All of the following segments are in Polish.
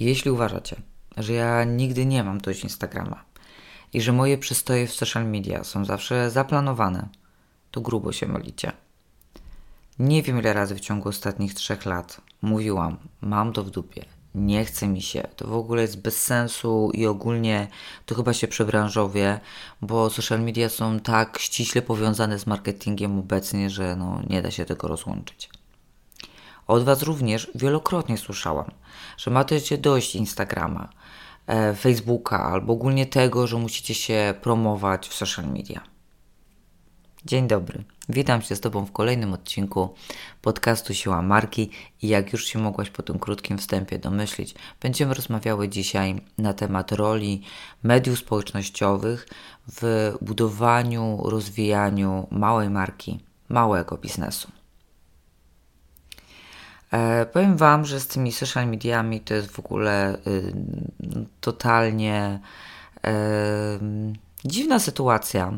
Jeśli uważacie, że ja nigdy nie mam dość Instagrama i że moje przystoje w social media są zawsze zaplanowane, to grubo się mylicie. Nie wiem ile razy w ciągu ostatnich trzech lat mówiłam, mam to w dupie, nie chce mi się, to w ogóle jest bez sensu i ogólnie to chyba się przebranżowie, bo social media są tak ściśle powiązane z marketingiem obecnie, że no, nie da się tego rozłączyć. Od Was również wielokrotnie słyszałam, że macie dość Instagrama, e, Facebooka albo ogólnie tego, że musicie się promować w social media. Dzień dobry. Witam się z Tobą w kolejnym odcinku podcastu Siła Marki i jak już się mogłaś po tym krótkim wstępie domyślić, będziemy rozmawiały dzisiaj na temat roli mediów społecznościowych w budowaniu, rozwijaniu małej marki, małego biznesu. E, powiem Wam, że z tymi social mediami to jest w ogóle y, totalnie y, dziwna sytuacja.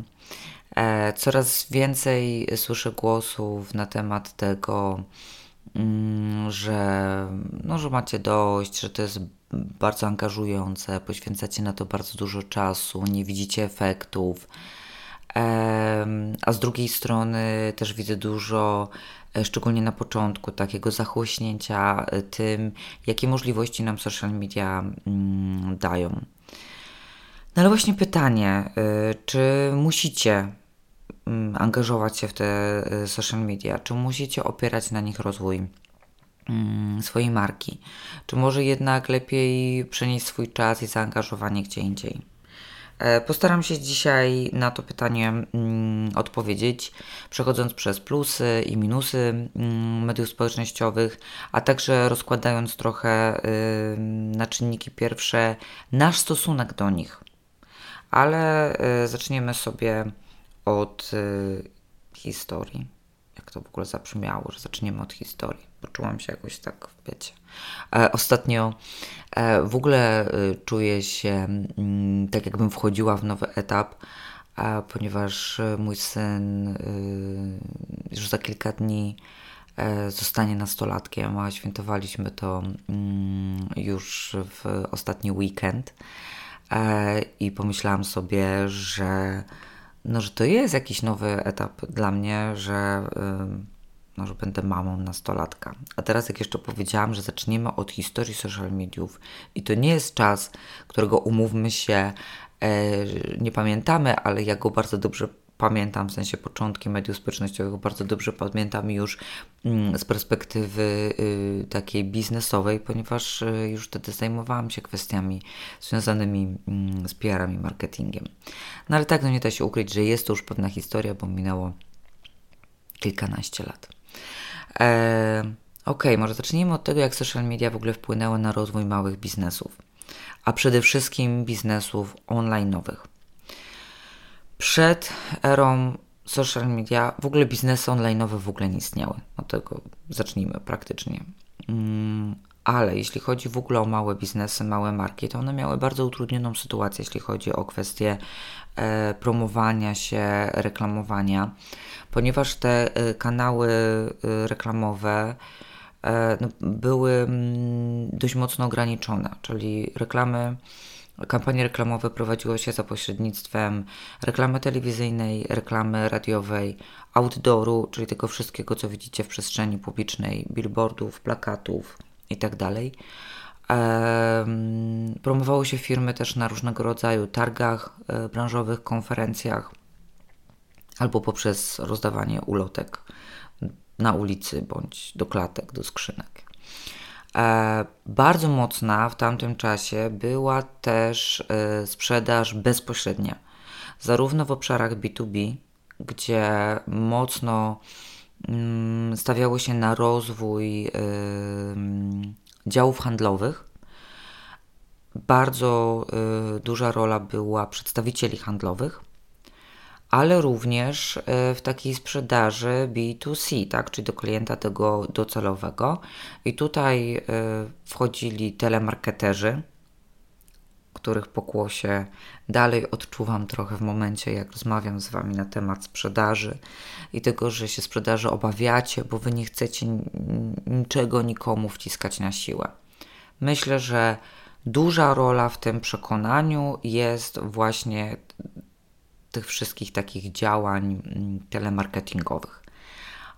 E, coraz więcej słyszę głosów na temat tego, mm, że, no, że macie dość, że to jest bardzo angażujące, poświęcacie na to bardzo dużo czasu, nie widzicie efektów. A z drugiej strony też widzę dużo E, szczególnie na początku, takiego zachłośnięcia e, tym, jakie możliwości nam social media mm, dają. No ale właśnie pytanie, e, czy musicie mm, angażować się w te social media, czy musicie opierać na nich rozwój mm, swojej marki, czy może jednak lepiej przenieść swój czas i zaangażowanie gdzie indziej? E, postaram się dzisiaj na to pytanie mm, odpowiedzieć, przechodząc przez plusy i minusy mm, mediów społecznościowych, a także rozkładając trochę y, na czynniki pierwsze nasz stosunek do nich. Ale y, zaczniemy sobie od y, historii. To w ogóle zabrzmiało, że zaczniemy od historii. Poczułam się jakoś tak, wiecie. E, ostatnio e, w ogóle e, czuję się tak, jakbym wchodziła w nowy etap, ponieważ mój syn już za kilka dni zostanie nastolatkiem, a świętowaliśmy to już w ostatni weekend. I pomyślałam sobie, że, no, że to jest jakiś nowy etap dla mnie, że no, że będę mamą nastolatka. A teraz, jak jeszcze powiedziałam, że zaczniemy od historii social mediów i to nie jest czas, którego umówmy się, e, nie pamiętamy, ale ja go bardzo dobrze pamiętam, w sensie początki mediów społecznościowych, bardzo dobrze pamiętam już mm, z perspektywy y, takiej biznesowej, ponieważ y, już wtedy zajmowałam się kwestiami związanymi mm, z PR-em i marketingiem. No ale tak, no nie da się ukryć, że jest to już pewna historia, bo minęło kilkanaście lat. E, ok, może zacznijmy od tego, jak social media w ogóle wpłynęły na rozwój małych biznesów, a przede wszystkim biznesów online'owych. Przed erą social media w ogóle biznesy online'owe w ogóle nie istniały. Od tego zacznijmy praktycznie. Mm, ale jeśli chodzi w ogóle o małe biznesy, małe marki, to one miały bardzo utrudnioną sytuację, jeśli chodzi o kwestie e, promowania się, reklamowania ponieważ te y, kanały y, reklamowe e, no, były mm, dość mocno ograniczone, czyli reklamy, kampanie reklamowe prowadziło się za pośrednictwem reklamy telewizyjnej, reklamy radiowej, outdooru, czyli tego wszystkiego, co widzicie w przestrzeni publicznej, billboardów, plakatów itd. Tak promowało się firmy też na różnego rodzaju targach e, branżowych, konferencjach albo poprzez rozdawanie ulotek na ulicy bądź do klatek, do skrzynek. E, bardzo mocna w tamtym czasie była też e, sprzedaż bezpośrednia, zarówno w obszarach B2B, gdzie mocno mm, stawiało się na rozwój działów handlowych. Bardzo y, duża rola była przedstawicieli handlowych, ale również e, w takiej sprzedaży B2C, tak, czyli do klienta tego docelowego. I tutaj e, wchodzili telemarketerzy, których pokłosie dalej odczuwam trochę w momencie, jak rozmawiam z Wami na temat sprzedaży i tego, że się sprzedaży obawiacie, bo Wy nie chcecie niczego nikomu wciskać na siłę. myślę, że duża rola w tym przekonaniu jest właśnie tych wszystkich takich działań mm, telemarketingowych.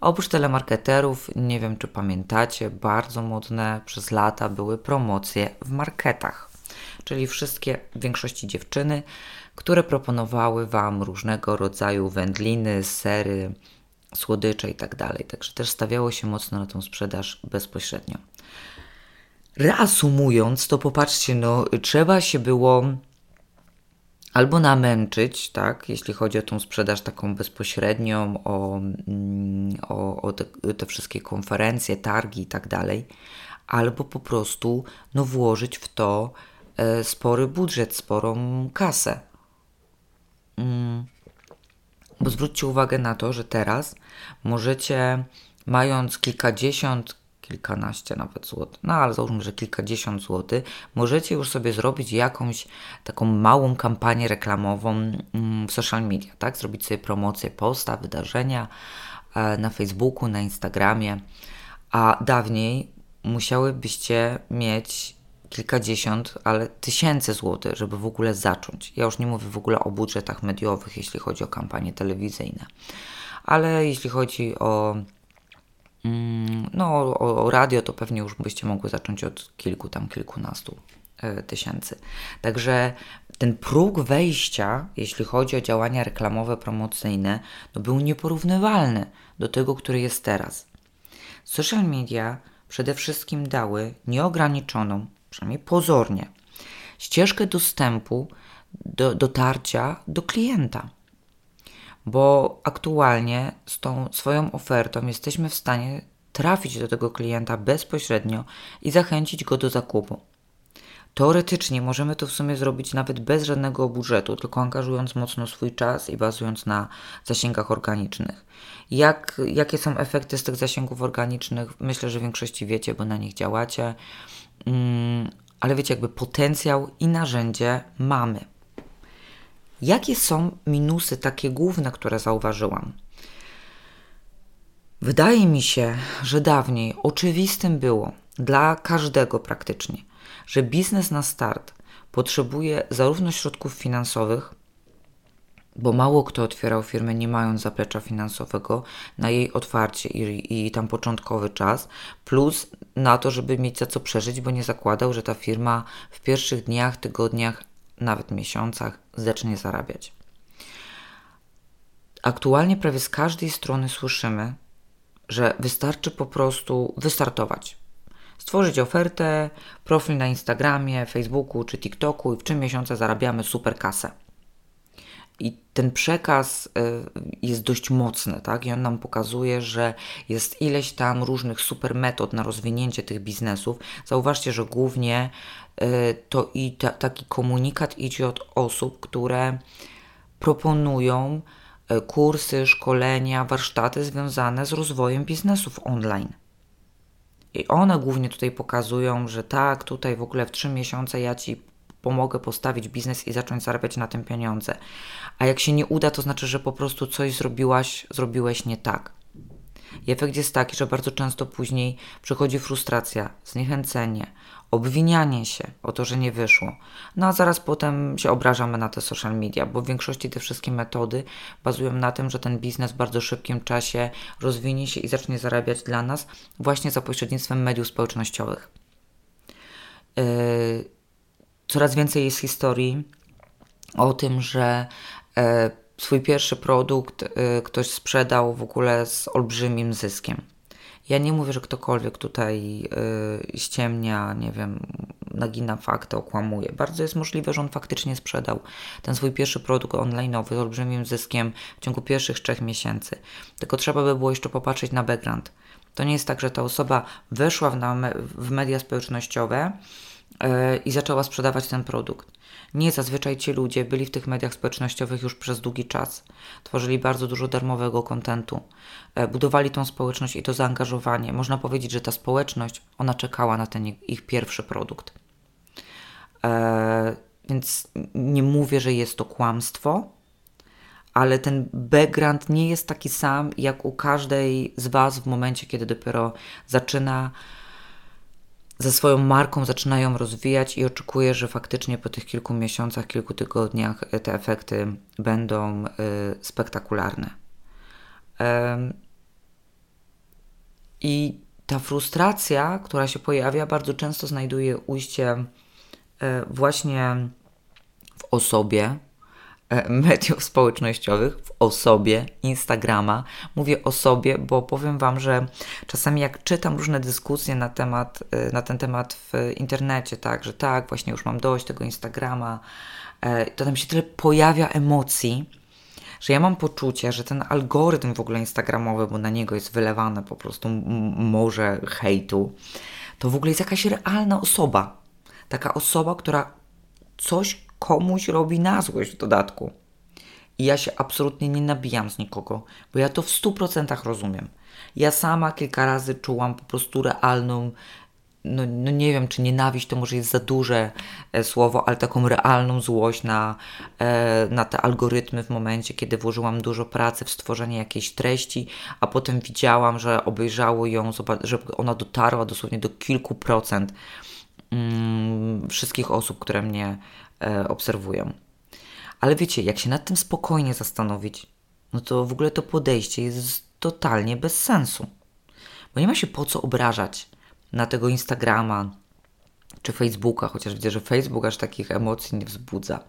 Oprócz telemarketerów, nie wiem czy pamiętacie, bardzo modne przez lata były promocje w marketach, czyli wszystkie w większości dziewczyny, które proponowały Wam różnego rodzaju wędliny, sery, słodycze itd. Tak Także też stawiało się mocno na tą sprzedaż bezpośrednio. Reasumując, to popatrzcie, no trzeba się było albo namęczyć, tak, jeśli chodzi o tą sprzedaż taką bezpośrednią, o, mm, o, o te, te, wszystkie konferencje, targi i tak dalej, albo po prostu no, włożyć w to e, spory budżet, sporą kasę. Mm. Bo zwróćcie uwagę na to, że teraz możecie, mając kilkadziesiąt, kilkanaście nawet złotych, no ale załóżmy, że kilkadziesiąt złotych, możecie już sobie zrobić jakąś taką małą kampanię reklamową mm, w social media, tak? Zrobić sobie promocję posta, wydarzenia e, na Facebooku, na Instagramie, a dawniej musiałybyście mieć kilkadziesiąt, ale tysięcy złotych, żeby w ogóle zacząć. Ja już nie mówię w ogóle o budżetach mediowych, jeśli chodzi o kampanie telewizyjne, ale jeśli chodzi o no, o, o radio, to pewnie już byście mogły zacząć od kilku tam, kilkunastu e, tysięcy. Także ten próg wejścia, jeśli chodzi o działania reklamowe, promocyjne, no był nieporównywalny do tego, który jest teraz. Social media przede wszystkim dały nieograniczoną, przynajmniej pozornie, ścieżkę dostępu do dotarcia do klienta. Bo aktualnie z tą swoją ofertą jesteśmy w stanie trafić do tego klienta bezpośrednio i zachęcić go do zakupu. Teoretycznie możemy to w sumie zrobić nawet bez żadnego budżetu, tylko angażując mocno swój czas i bazując na zasięgach organicznych. Jak, jakie są efekty z tych zasięgów organicznych? Myślę, że w większości wiecie, bo na nich działacie. Mm, ale wiecie, jakby potencjał i narzędzie mamy. Jakie są minusy takie główne, które zauważyłam? Wydaje mi się, że dawniej oczywistym było dla każdego praktycznie, że biznes na start potrzebuje zarówno środków finansowych, bo mało kto otwierał firmę nie mając zaplecza finansowego na jej otwarcie i, i tam początkowy czas, plus na to, żeby mieć za co przeżyć, bo nie zakładał, że ta firma w pierwszych dniach, tygodniach, nawet miesiącach zacznie zarabiać. Aktualnie prawie z każdej strony słyszymy, że wystarczy po prostu wystartować. Stworzyć ofertę, profil na Instagramie, Facebooku czy TikToku i w trzy miesiące zarabiamy super kasę. I ten przekaz y, jest dość mocny, tak? I on nam pokazuje, że jest ileś tam różnych super metod na rozwinięcie tych biznesów. Zauważcie, że głównie y, to i ta, taki komunikat idzie od osób, które proponują y, kursy, szkolenia, warsztaty związane z rozwojem biznesów online. I one głównie tutaj pokazują, że tak, tutaj w ogóle w trzy miesiące ja ci pomogę postawić biznes i zacząć zarabiać na tym pieniądze. A jak się nie uda, to znaczy, że po prostu coś zrobiłaś, zrobiłeś nie tak. I efekt jest taki, że bardzo często później przychodzi frustracja, zniechęcenie, obwinianie się o to, że nie wyszło. No a zaraz potem się obrażamy na te social media, bo w większości te wszystkie metody bazują na tym, że ten biznes w bardzo szybkim czasie rozwinie się i zacznie zarabiać dla nas właśnie za pośrednictwem mediów społecznościowych. Yy, coraz więcej jest historii o tym, że e, swój pierwszy produkt e, ktoś sprzedał w ogóle z olbrzymim zyskiem. Ja nie mówię, że ktokolwiek tutaj e, ściemnia, nie wiem, nagina fakty, okłamuje. Bardzo jest możliwe, że on faktycznie sprzedał ten swój pierwszy produkt online'owy z olbrzymim zyskiem w ciągu pierwszych trzech miesięcy. Tylko trzeba by było jeszcze popatrzeć na background. To nie jest tak, że ta osoba weszła w, w media społecznościowe, i zaczęła sprzedawać ten produkt. Nie, zazwyczaj ci ludzie byli w tych mediach społecznościowych już przez długi czas. Tworzyli bardzo dużo darmowego kontentu. E, budowali tą społeczność i to zaangażowanie. Można powiedzieć, że ta społeczność, ona czekała na ten ich pierwszy produkt. E, więc nie mówię, że jest to kłamstwo, ale ten background nie jest taki sam jak u każdej z Was w momencie, kiedy dopiero zaczyna ze swoją marką zaczynają rozwijać i oczekuję, że faktycznie po tych kilku miesiącach, kilku tygodniach te efekty będą spektakularne. I ta frustracja, która się pojawia, bardzo często znajduje ujście właśnie w osobie, E, mediów społecznościowych, w osobie Instagrama. Mówię o sobie, bo powiem Wam, że czasami jak czytam różne dyskusje na, temat, e, na ten temat w internecie, tak, że tak, właśnie już mam dość tego Instagrama, e, to tam się tyle pojawia emocji, że ja mam poczucie, że ten algorytm w ogóle Instagramowy, bo na niego jest wylewane po prostu morze hejtu, to w ogóle jest jakaś realna osoba. Taka osoba, która coś komuś robi na złość w dodatku. I ja się absolutnie nie nabijam z nikogo, bo ja to w 100% rozumiem. Ja sama kilka razy czułam po prostu realną, no, no nie wiem, czy nienawiść to może jest za duże e, słowo, ale taką realną złość na, e, na te algorytmy w momencie, kiedy włożyłam dużo pracy w stworzenie jakiejś treści, a potem widziałam, że obejrzało ją, że ona dotarła dosłownie do kilku procent mm, wszystkich osób, które mnie e, obserwują. Ale wiecie, jak się nad tym spokojnie zastanowić, no to w ogóle to podejście jest totalnie bez sensu. Bo nie ma się po co obrażać na tego Instagrama czy Facebooka, chociaż widzę, że Facebook aż takich emocji nie wzbudza.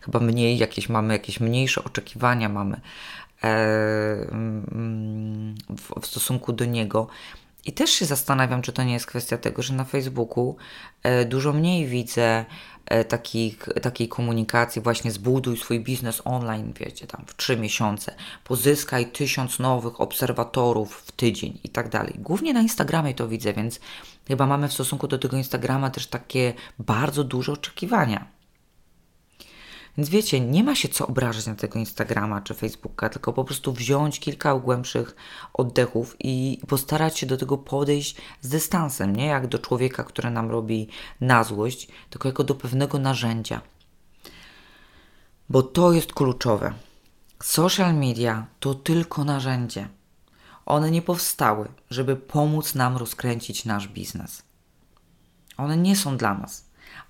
Chyba mniej jakieś mamy, jakieś mniejsze oczekiwania mamy e, mm, w, stosunku do niego. I też się zastanawiam, czy to nie jest kwestia tego, że na Facebooku e, dużo mniej widzę takich, takiej komunikacji, właśnie zbuduj swój biznes online, wiecie, tam w trzy miesiące, pozyskaj tysiąc nowych obserwatorów w tydzień i tak dalej. Głównie na Instagramie to widzę, więc chyba mamy w stosunku do tego Instagrama też takie bardzo duże oczekiwania. Więc wiecie, nie ma się co obrażać na tego Instagrama czy Facebooka, tylko po prostu wziąć kilka głębszych oddechów i postarać się do tego podejść z dystansem, nie jak do człowieka, który nam robi na złość, tylko jako do pewnego narzędzia. Bo to jest kluczowe. Social media to tylko narzędzie. One nie powstały, żeby pomóc nam rozkręcić nasz biznes. One nie są dla nas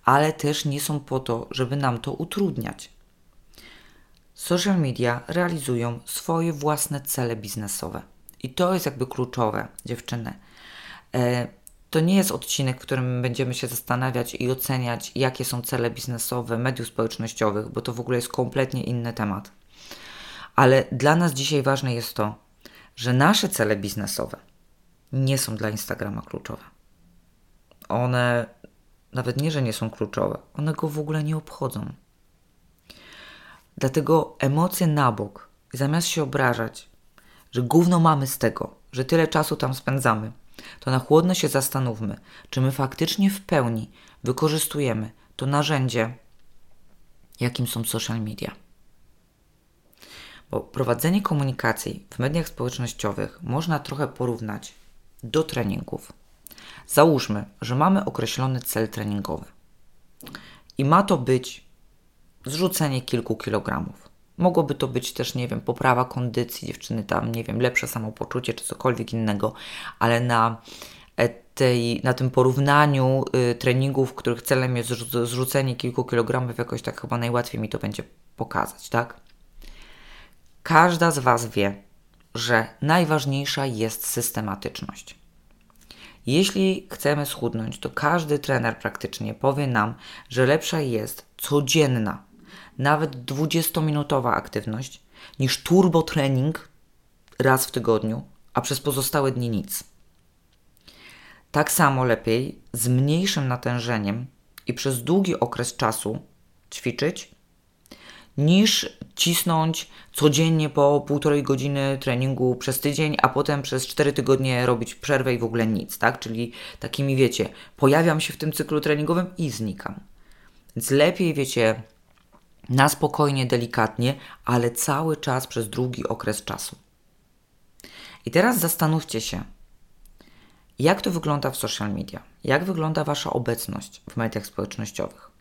ale też nie są po to, żeby nam to utrudniać. Social media realizują swoje własne cele biznesowe. I to jest jakby kluczowe, dziewczyny. E, to nie jest odcinek, w którym będziemy się zastanawiać i oceniać, jakie są cele biznesowe mediów społecznościowych, bo to w ogóle jest kompletnie inny temat. Ale dla nas dzisiaj ważne jest to, że nasze cele biznesowe nie są dla Instagrama kluczowe. One nawet nie, że nie są kluczowe, one go w ogóle nie obchodzą. Dlatego emocje na bok, zamiast się obrażać, że gówno mamy z tego, że tyle czasu tam spędzamy, to na chłodno się zastanówmy, czy my faktycznie w pełni wykorzystujemy to narzędzie, jakim są social media. Bo prowadzenie komunikacji w mediach społecznościowych można trochę porównać do treningów. Załóżmy, że mamy określony cel treningowy i ma to być zrzucenie kilku kilogramów. Mogłoby to być też, nie wiem, poprawa kondycji dziewczyny, tam, nie wiem, lepsze samopoczucie czy cokolwiek innego, ale na, e, tej, na tym porównaniu y, treningów, których celem jest zrzucenie kilku kilogramów, jakoś tak chyba najłatwiej mi to będzie pokazać, tak? Każda z Was wie, że najważniejsza jest systematyczność. Jeśli chcemy schudnąć, to każdy trener praktycznie powie nam, że lepsza jest codzienna, nawet 20-minutowa aktywność, niż turbo trening raz w tygodniu, a przez pozostałe dni nic. Tak samo lepiej z mniejszym natężeniem i przez długi okres czasu ćwiczyć, niż cisnąć codziennie po półtorej godziny treningu przez tydzień, a potem przez cztery tygodnie robić przerwę i w ogóle nic, tak? Czyli takimi, wiecie, pojawiam się w tym cyklu treningowym i znikam. Więc lepiej, wiecie, na spokojnie, delikatnie, ale cały czas przez długi okres czasu. I teraz zastanówcie się, jak to wygląda w social media? Jak wygląda Wasza obecność w mediach społecznościowych?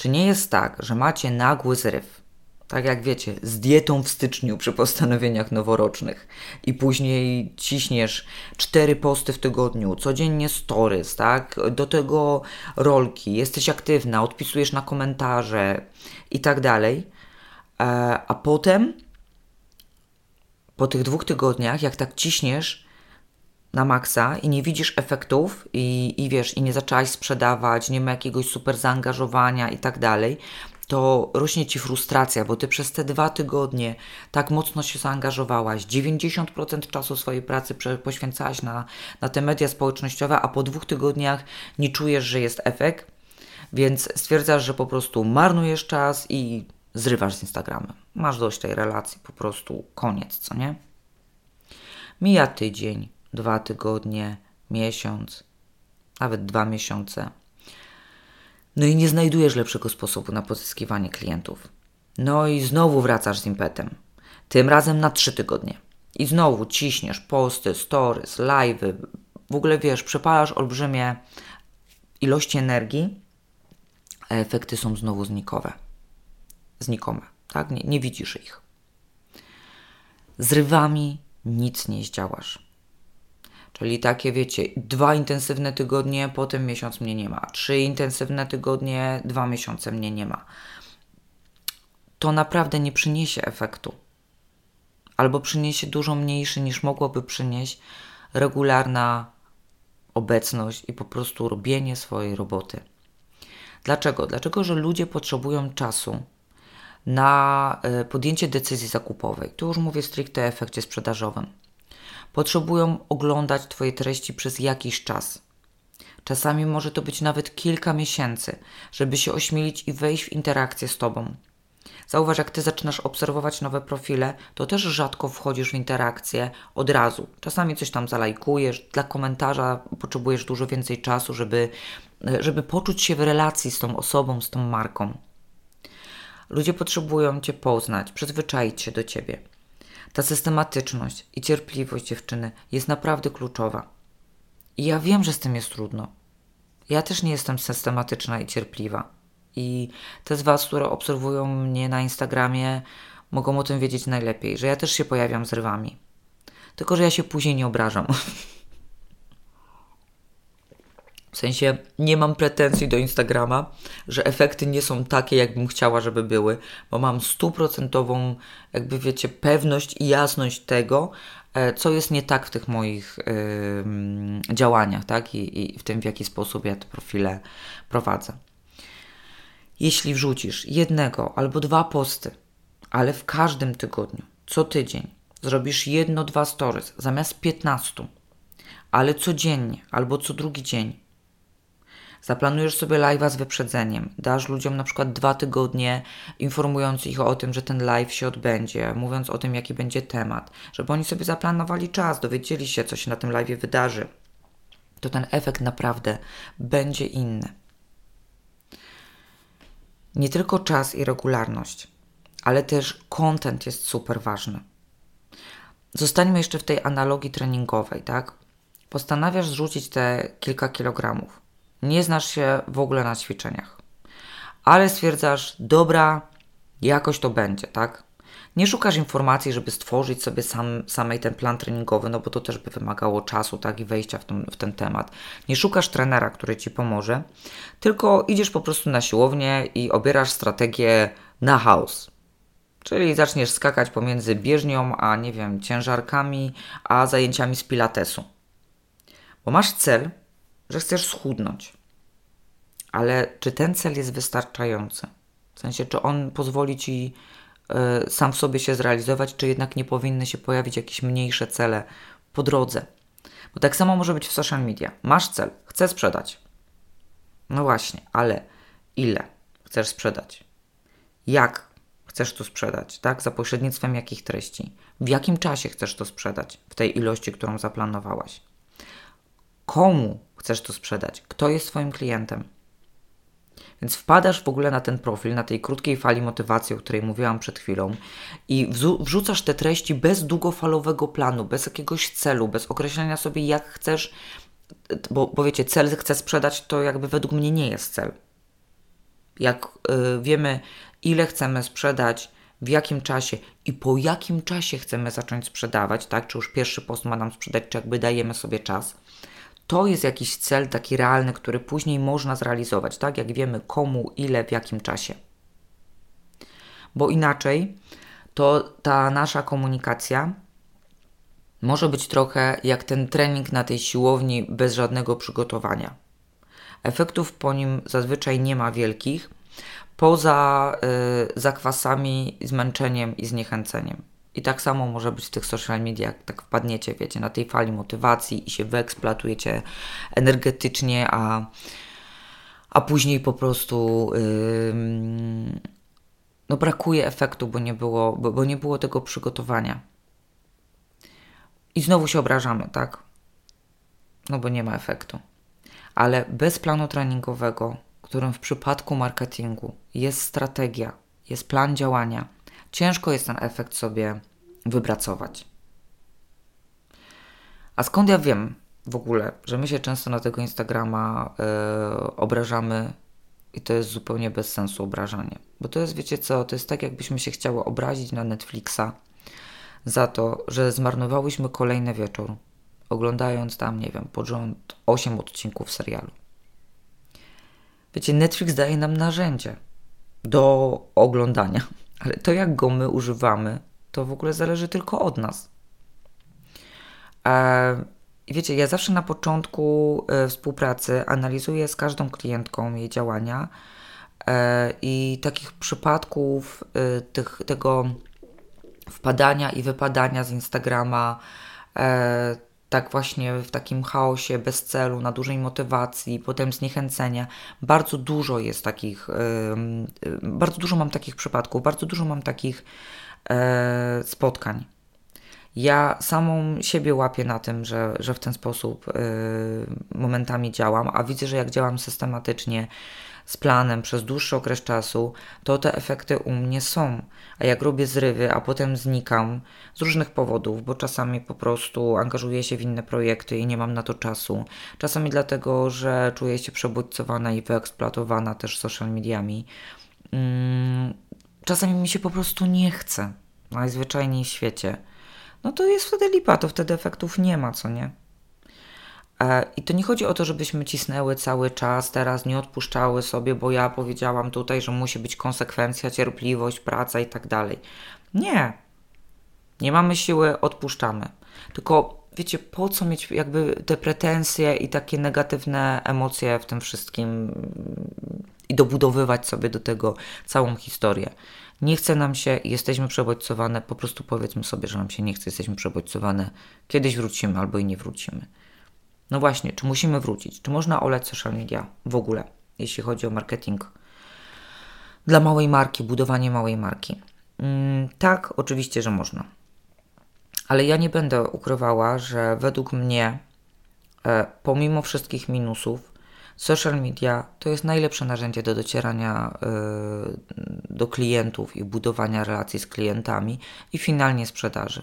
Czy nie jest tak, że macie nagły zryw Tak jak wiecie, z dietą w styczniu przy postanowieniach noworocznych i później ciśniesz cztery posty w tygodniu, codziennie stories, tak? Do tego rolki, jesteś aktywna, odpisujesz na komentarze i tak dalej. E, a potem po tych dwóch tygodniach, jak tak ciśniesz na maksa i nie widzisz efektów i, i wiesz, i nie zaczęłaś sprzedawać, nie ma jakiegoś super zaangażowania i tak dalej, to rośnie ci frustracja, bo ty przez te dwa tygodnie tak mocno się zaangażowałaś, 90% czasu swojej pracy poświęcałaś na, na te media społecznościowe, a po dwóch tygodniach nie czujesz, że jest efekt, więc stwierdzasz, że po prostu marnujesz czas i zrywasz z Instagramem. Masz dość tej relacji, po prostu koniec, co nie? Mija tydzień, dwa tygodnie, miesiąc, nawet dwa miesiące. No i nie znajdujesz lepszego sposobu na pozyskiwanie klientów. No i znowu wracasz z impetem. Tym razem na trzy tygodnie. I znowu ciśniesz posty, stories, live'y. W ogóle wiesz, przepalasz olbrzymie ilości energii, a efekty są znowu znikowe. Znikome, tak? Nie, nie widzisz ich. Z rywami nic nie zdziałasz. Czyli takie, wiecie, dwa intensywne tygodnie, potem miesiąc mnie nie ma. Trzy intensywne tygodnie, dwa miesiące mnie nie ma. To naprawdę nie przyniesie efektu. Albo przyniesie dużo mniejszy niż mogłoby przynieść regularna obecność i po prostu robienie swojej roboty. Dlaczego? Dlaczego, że ludzie potrzebują czasu na e, podjęcie decyzji zakupowej. Tu już mówię stricte o efekcie sprzedażowym potrzebują oglądać Twoje treści przez jakiś czas. Czasami może to być nawet kilka miesięcy, żeby się ośmielić i wejść w interakcję z Tobą. Zauważ, jak Ty zaczynasz obserwować nowe profile, to też rzadko wchodzisz w interakcję od razu. Czasami coś tam zalajkujesz, dla komentarza potrzebujesz dużo więcej czasu, żeby, żeby poczuć się w relacji z tą osobą, z tą marką. Ludzie potrzebują Cię poznać, przyzwyczaić się do Ciebie. Ta systematyczność i cierpliwość dziewczyny jest naprawdę kluczowa. I ja wiem, że z tym jest trudno. Ja też nie jestem systematyczna i cierpliwa. I te z Was, które obserwują mnie na Instagramie, mogą o tym wiedzieć najlepiej, że ja też się pojawiam z rywami. Tylko, że ja się później nie obrażam. W sensie nie mam pretensji do Instagrama, że efekty nie są takie, jakbym chciała, żeby były, bo mam stuprocentową, jakby wiecie, pewność i jasność tego, e, co jest nie tak w tych moich yy, działaniach, tak? I, I w tym, w jaki sposób ja te profile prowadzę. Jeśli wrzucisz jednego albo dwa posty, ale w każdym tygodniu, co tydzień, zrobisz jedno, dwa stories zamiast 15, ale codziennie albo co drugi dzień, Zaplanujesz sobie live'a z wyprzedzeniem. Dasz ludziom na przykład dwa tygodnie, informując ich o tym, że ten live się odbędzie, mówiąc o tym, jaki będzie temat, żeby oni sobie zaplanowali czas, dowiedzieli się, co się na tym live'ie wydarzy. To ten efekt naprawdę będzie inny. Nie tylko czas i regularność, ale też content jest super ważny. Zostańmy jeszcze w tej analogii treningowej, tak? Postanawiasz zrzucić te kilka kilogramów nie znasz się w ogóle na ćwiczeniach, ale stwierdzasz, dobra, jakoś to będzie, tak? Nie szukasz informacji, żeby stworzyć sobie sam, samej ten plan treningowy, no bo to też by wymagało czasu, tak, i wejścia w ten, w ten temat. Nie szukasz trenera, który ci pomoże, tylko idziesz po prostu na siłownię i obierasz strategię na house. Czyli zaczniesz skakać pomiędzy bieżnią, a nie wiem, ciężarkami, a zajęciami z pilatesu. Bo masz cel, że chcesz schudnąć. Ale czy ten cel jest wystarczający? W sensie, czy on pozwoli ci y, sam w sobie się zrealizować, czy jednak nie powinny się pojawić jakieś mniejsze cele po drodze? Bo tak samo może być w social media. Masz cel, chcę sprzedać. No właśnie, ale ile chcesz sprzedać? Jak chcesz to sprzedać, tak? Za pośrednictwem jakich treści? W jakim czasie chcesz to sprzedać? W tej ilości, którą zaplanowałaś? Komu chcesz to sprzedać, kto jest Twoim klientem. Więc wpadasz w ogóle na ten profil, na tej krótkiej fali motywacji, o której mówiłam przed chwilą, i wrzucasz te treści bez długofalowego planu, bez jakiegoś celu, bez określenia sobie, jak chcesz, bo, bo wiecie, cel chcę sprzedać, to jakby według mnie nie jest cel. Jak y, wiemy, ile chcemy sprzedać w jakim czasie i po jakim czasie chcemy zacząć sprzedawać, tak? Czy już pierwszy post ma nam sprzedać, czy jakby dajemy sobie czas. To jest jakiś cel taki realny, który później można zrealizować, tak? Jak wiemy komu, ile, w jakim czasie. Bo inaczej to ta nasza komunikacja może być trochę jak ten trening na tej siłowni bez żadnego przygotowania. Efektów po nim zazwyczaj nie ma wielkich, poza y, zakwasami, zmęczeniem i zniechęceniem. I tak samo może być w tych social mediach, tak wpadniecie, wiecie, na tej fali motywacji i się wyeksploatujecie energetycznie, a, a później po prostu yy, no brakuje efektu, bo nie, było, bo, bo nie było tego przygotowania. I znowu się obrażamy, tak? No bo nie ma efektu. Ale bez planu treningowego, którym w przypadku marketingu jest strategia, jest plan działania, ciężko jest ten efekt sobie wypracować. A skąd ja wiem w ogóle, że my się często na tego Instagrama yy, obrażamy i to jest zupełnie bez sensu obrażanie. Bo to jest, wiecie co, to jest tak, jakbyśmy się chciały obrazić na Netflixa za to, że zmarnowałyśmy kolejny wieczór, oglądając tam, nie wiem, pod rząd 8 odcinków serialu. Wiecie, Netflix daje nam narzędzie do oglądania, ale to jak go my używamy, to w ogóle zależy tylko od nas. E, wiecie, ja zawsze na początku e, współpracy analizuję z każdą klientką jej działania e, i takich przypadków tych, tego wpadania i wypadania z Instagrama, tak właśnie w takim chaosie, bez celu, na dużej motywacji, potem zniechęcenia. Bardzo dużo jest takich, bardzo dużo mam takich przypadków, bardzo dużo mam takich e, spotkań. Ja samą siebie łapię na tym, że, że w ten sposób y, momentami działam, a widzę, że jak działam systematycznie, z planem przez dłuższy okres czasu, to te efekty u mnie są. A jak robię zrywy, a potem znikam z różnych powodów, bo czasami po prostu angażuję się w inne projekty i nie mam na to czasu. Czasami dlatego, że czuję się przebodźcowana i wyeksploatowana też social mediami. Mm, czasami mi się po prostu nie chce. Najzwyczajniej w świecie. No to jest wtedy lipa, to wtedy efektów nie ma, co nie? E, I to nie chodzi o to, żebyśmy cisnęły cały czas, teraz nie odpuszczały sobie, bo ja powiedziałam tutaj, że musi być konsekwencja, cierpliwość, praca i tak dalej. Nie. Nie mamy siły, odpuszczamy. Tylko wiecie, po co mieć jakby te pretensje i takie negatywne emocje w tym wszystkim i dobudowywać sobie do tego całą historię. Nie chce nam się, jesteśmy przebodźcowane, po prostu powiedzmy sobie, że nam się nie chce, jesteśmy przebodźcowane, kiedyś wrócimy albo i nie wrócimy. No właśnie, czy musimy wrócić? Czy można oleć social media w ogóle, jeśli chodzi o marketing dla małej marki, budowanie małej marki? Mm, tak, oczywiście, że można. Ale ja nie będę ukrywała, że według mnie, e, pomimo wszystkich minusów, social media to jest najlepsze narzędzie do docierania e, do klientów i budowania relacji z klientami i finalnie sprzedaży.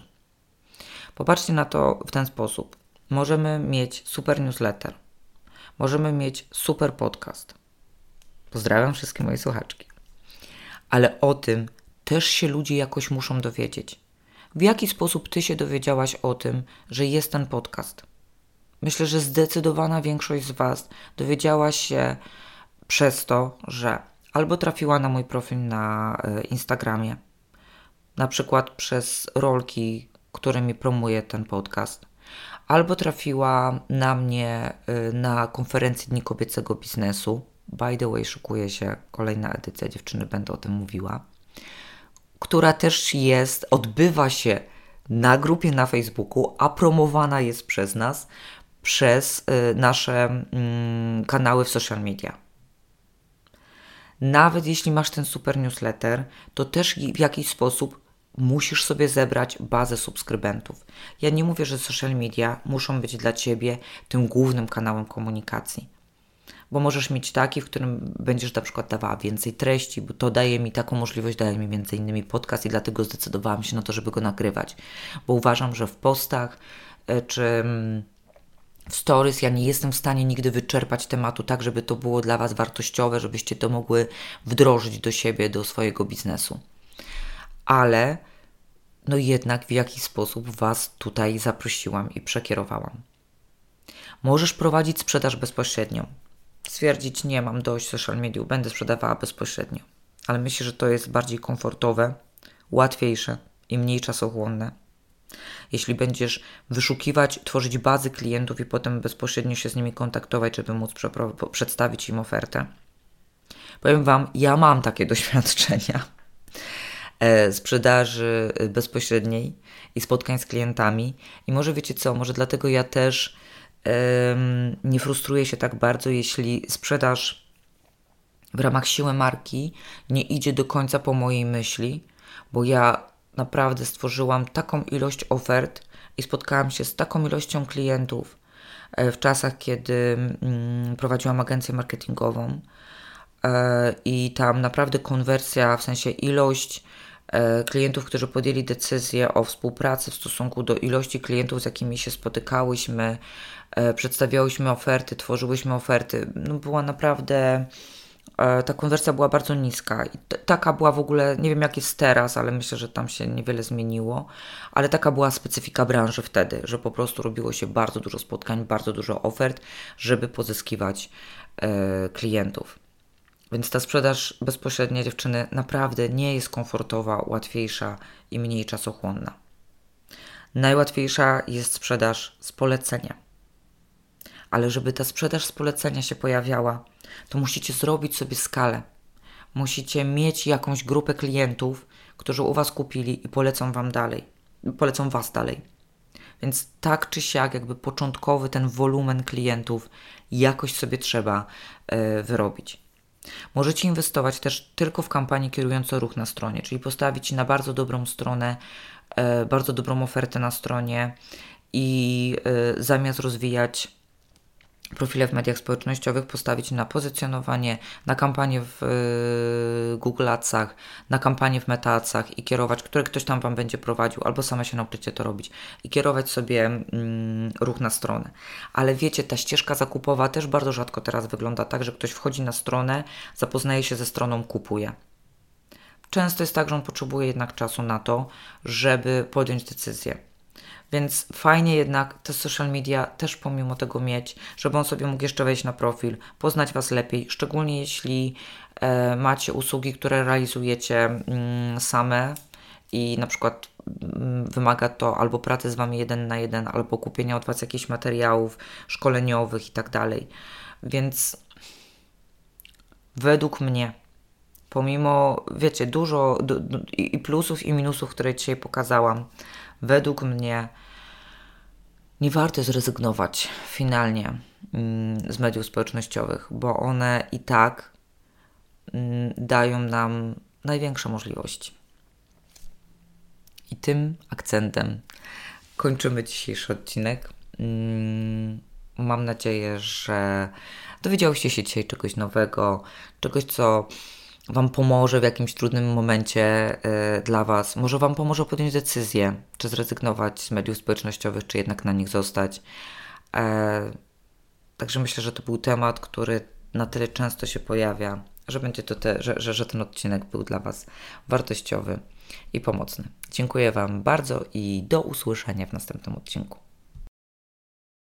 Popatrzcie na to w ten sposób. Możemy mieć super newsletter. Możemy mieć super podcast. Pozdrawiam wszystkie moje słuchaczki. Ale o tym też się ludzie jakoś muszą dowiedzieć. W jaki sposób ty się dowiedziałaś o tym, że jest ten podcast? Myślę, że zdecydowana większość z Was dowiedziała się przez to, że albo trafiła na mój profil na e, Instagramie, na przykład przez rolki, którymi promuję ten podcast, albo trafiła na mnie y, na konferencji Dni Kobiecego Biznesu. By the way, szukuje się kolejna edycja, dziewczyny będę o tym mówiła, która też jest, odbywa się na grupie na Facebooku, a promowana jest przez nas, przez y, nasze mm, kanały w social media. Nawet jeśli masz ten super newsletter, to też w jakiś sposób musisz sobie zebrać bazę subskrybentów. Ja nie mówię, że social media muszą być dla ciebie tym głównym kanałem komunikacji. Bo możesz mieć taki, w którym będziesz na przykład dawała więcej treści, bo to daje mi taką możliwość, daje mi między innymi podcast i dlatego zdecydowałam się na to, żeby go nagrywać. Bo uważam, że w postach e, czy mm, w stories ja nie jestem w stanie nigdy wyczerpać tematu tak, żeby to było dla Was wartościowe, żebyście to mogły wdrożyć do siebie, do swojego biznesu ale no jednak w jakiś sposób Was tutaj zaprosiłam i przekierowałam. Możesz prowadzić sprzedaż bezpośrednią. Stwierdzić, nie mam dość social media, będę sprzedawała bezpośrednio. Ale myślę, że to jest bardziej komfortowe, łatwiejsze i mniej czasochłonne. Jeśli będziesz wyszukiwać, tworzyć bazy klientów i potem bezpośrednio się z nimi kontaktować, żeby móc przedstawić im ofertę. Powiem Wam, ja mam takie doświadczenia sprzedaży bezpośredniej i spotkań z klientami. I może wiecie co, może dlatego ja też nie frustruję się tak bardzo, jeśli sprzedaż w ramach siły marki nie idzie do końca po mojej myśli, bo ja naprawdę stworzyłam taką ilość ofert i spotkałam się z taką ilością klientów e, w czasach, kiedy mm, prowadziłam agencję marketingową e, i tam naprawdę konwersja, w sensie ilość e, klientów, którzy podjęli decyzję o współpracy w stosunku do ilości klientów, z jakimi się spotykałyśmy, przedstawiałyśmy oferty, tworzyłyśmy oferty, no była naprawdę E, ta konwersja była bardzo niska. I taka była w ogóle, nie wiem jak jest teraz, ale myślę, że tam się niewiele zmieniło, ale taka była specyfika branży wtedy, że po prostu robiło się bardzo dużo spotkań, bardzo dużo ofert, żeby pozyskiwać e, klientów. Więc ta sprzedaż bezpośrednia dziewczyny naprawdę nie jest komfortowa, łatwiejsza i mniej czasochłonna. Najłatwiejsza jest sprzedaż z polecenia. Ale żeby ta sprzedaż z polecenia się pojawiała, to musicie zrobić sobie skalę. Musicie mieć jakąś grupę klientów, którzy u Was kupili i polecą Wam dalej. Polecą Was dalej. Więc tak czy siak, jakby początkowy ten wolumen klientów jakoś sobie trzeba y, wyrobić. Możecie inwestować też tylko w kampanię kierującą ruch na stronie, czyli postawić na bardzo dobrą stronę, y, bardzo dobrą ofertę na stronie i y, zamiast rozwijać profile w mediach społecznościowych postawić na pozycjonowanie, na kampanię w y, Google Adsach, na kampanię w Meta Adsach i kierować, które ktoś tam Wam będzie prowadził, albo same się nauczycie to robić i kierować sobie mm, ruch na stronę. Ale wiecie, ta ścieżka zakupowa też bardzo rzadko teraz wygląda tak, że ktoś wchodzi na stronę, zapoznaje się ze stroną, kupuje. Często jest tak, że on potrzebuje jednak czasu na to, żeby podjąć decyzję. Więc fajnie jednak te social media też pomimo tego mieć, żeby on sobie mógł jeszcze wejść na profil, poznać Was lepiej, szczególnie jeśli e, macie usługi, które realizujecie mm, same i na przykład mm, wymaga to albo pracy z Wami jeden na jeden, albo kupienia od Was jakichś materiałów szkoleniowych i tak dalej. Więc według mnie, pomimo, wiecie, dużo i plusów i minusów, które dzisiaj pokazałam, według mnie nie warto zrezygnować finalnie mm, z mediów społecznościowych, bo one i tak mm, dają nam największe możliwości. I tym akcentem kończymy dzisiejszy odcinek. Mm, mam nadzieję, że dowiedziałyście się dzisiaj czegoś nowego, czegoś, co Wam pomoże w jakimś trudnym momencie y, dla Was. Może Wam pomoże podjąć decyzję, czy zrezygnować z mediów społecznościowych, czy jednak na nich zostać. E, także myślę, że to był temat, który na tyle często się pojawia, że będzie to te, że, że, że ten odcinek był dla Was wartościowy i pomocny. Dziękuję Wam bardzo i do usłyszenia w następnym odcinku.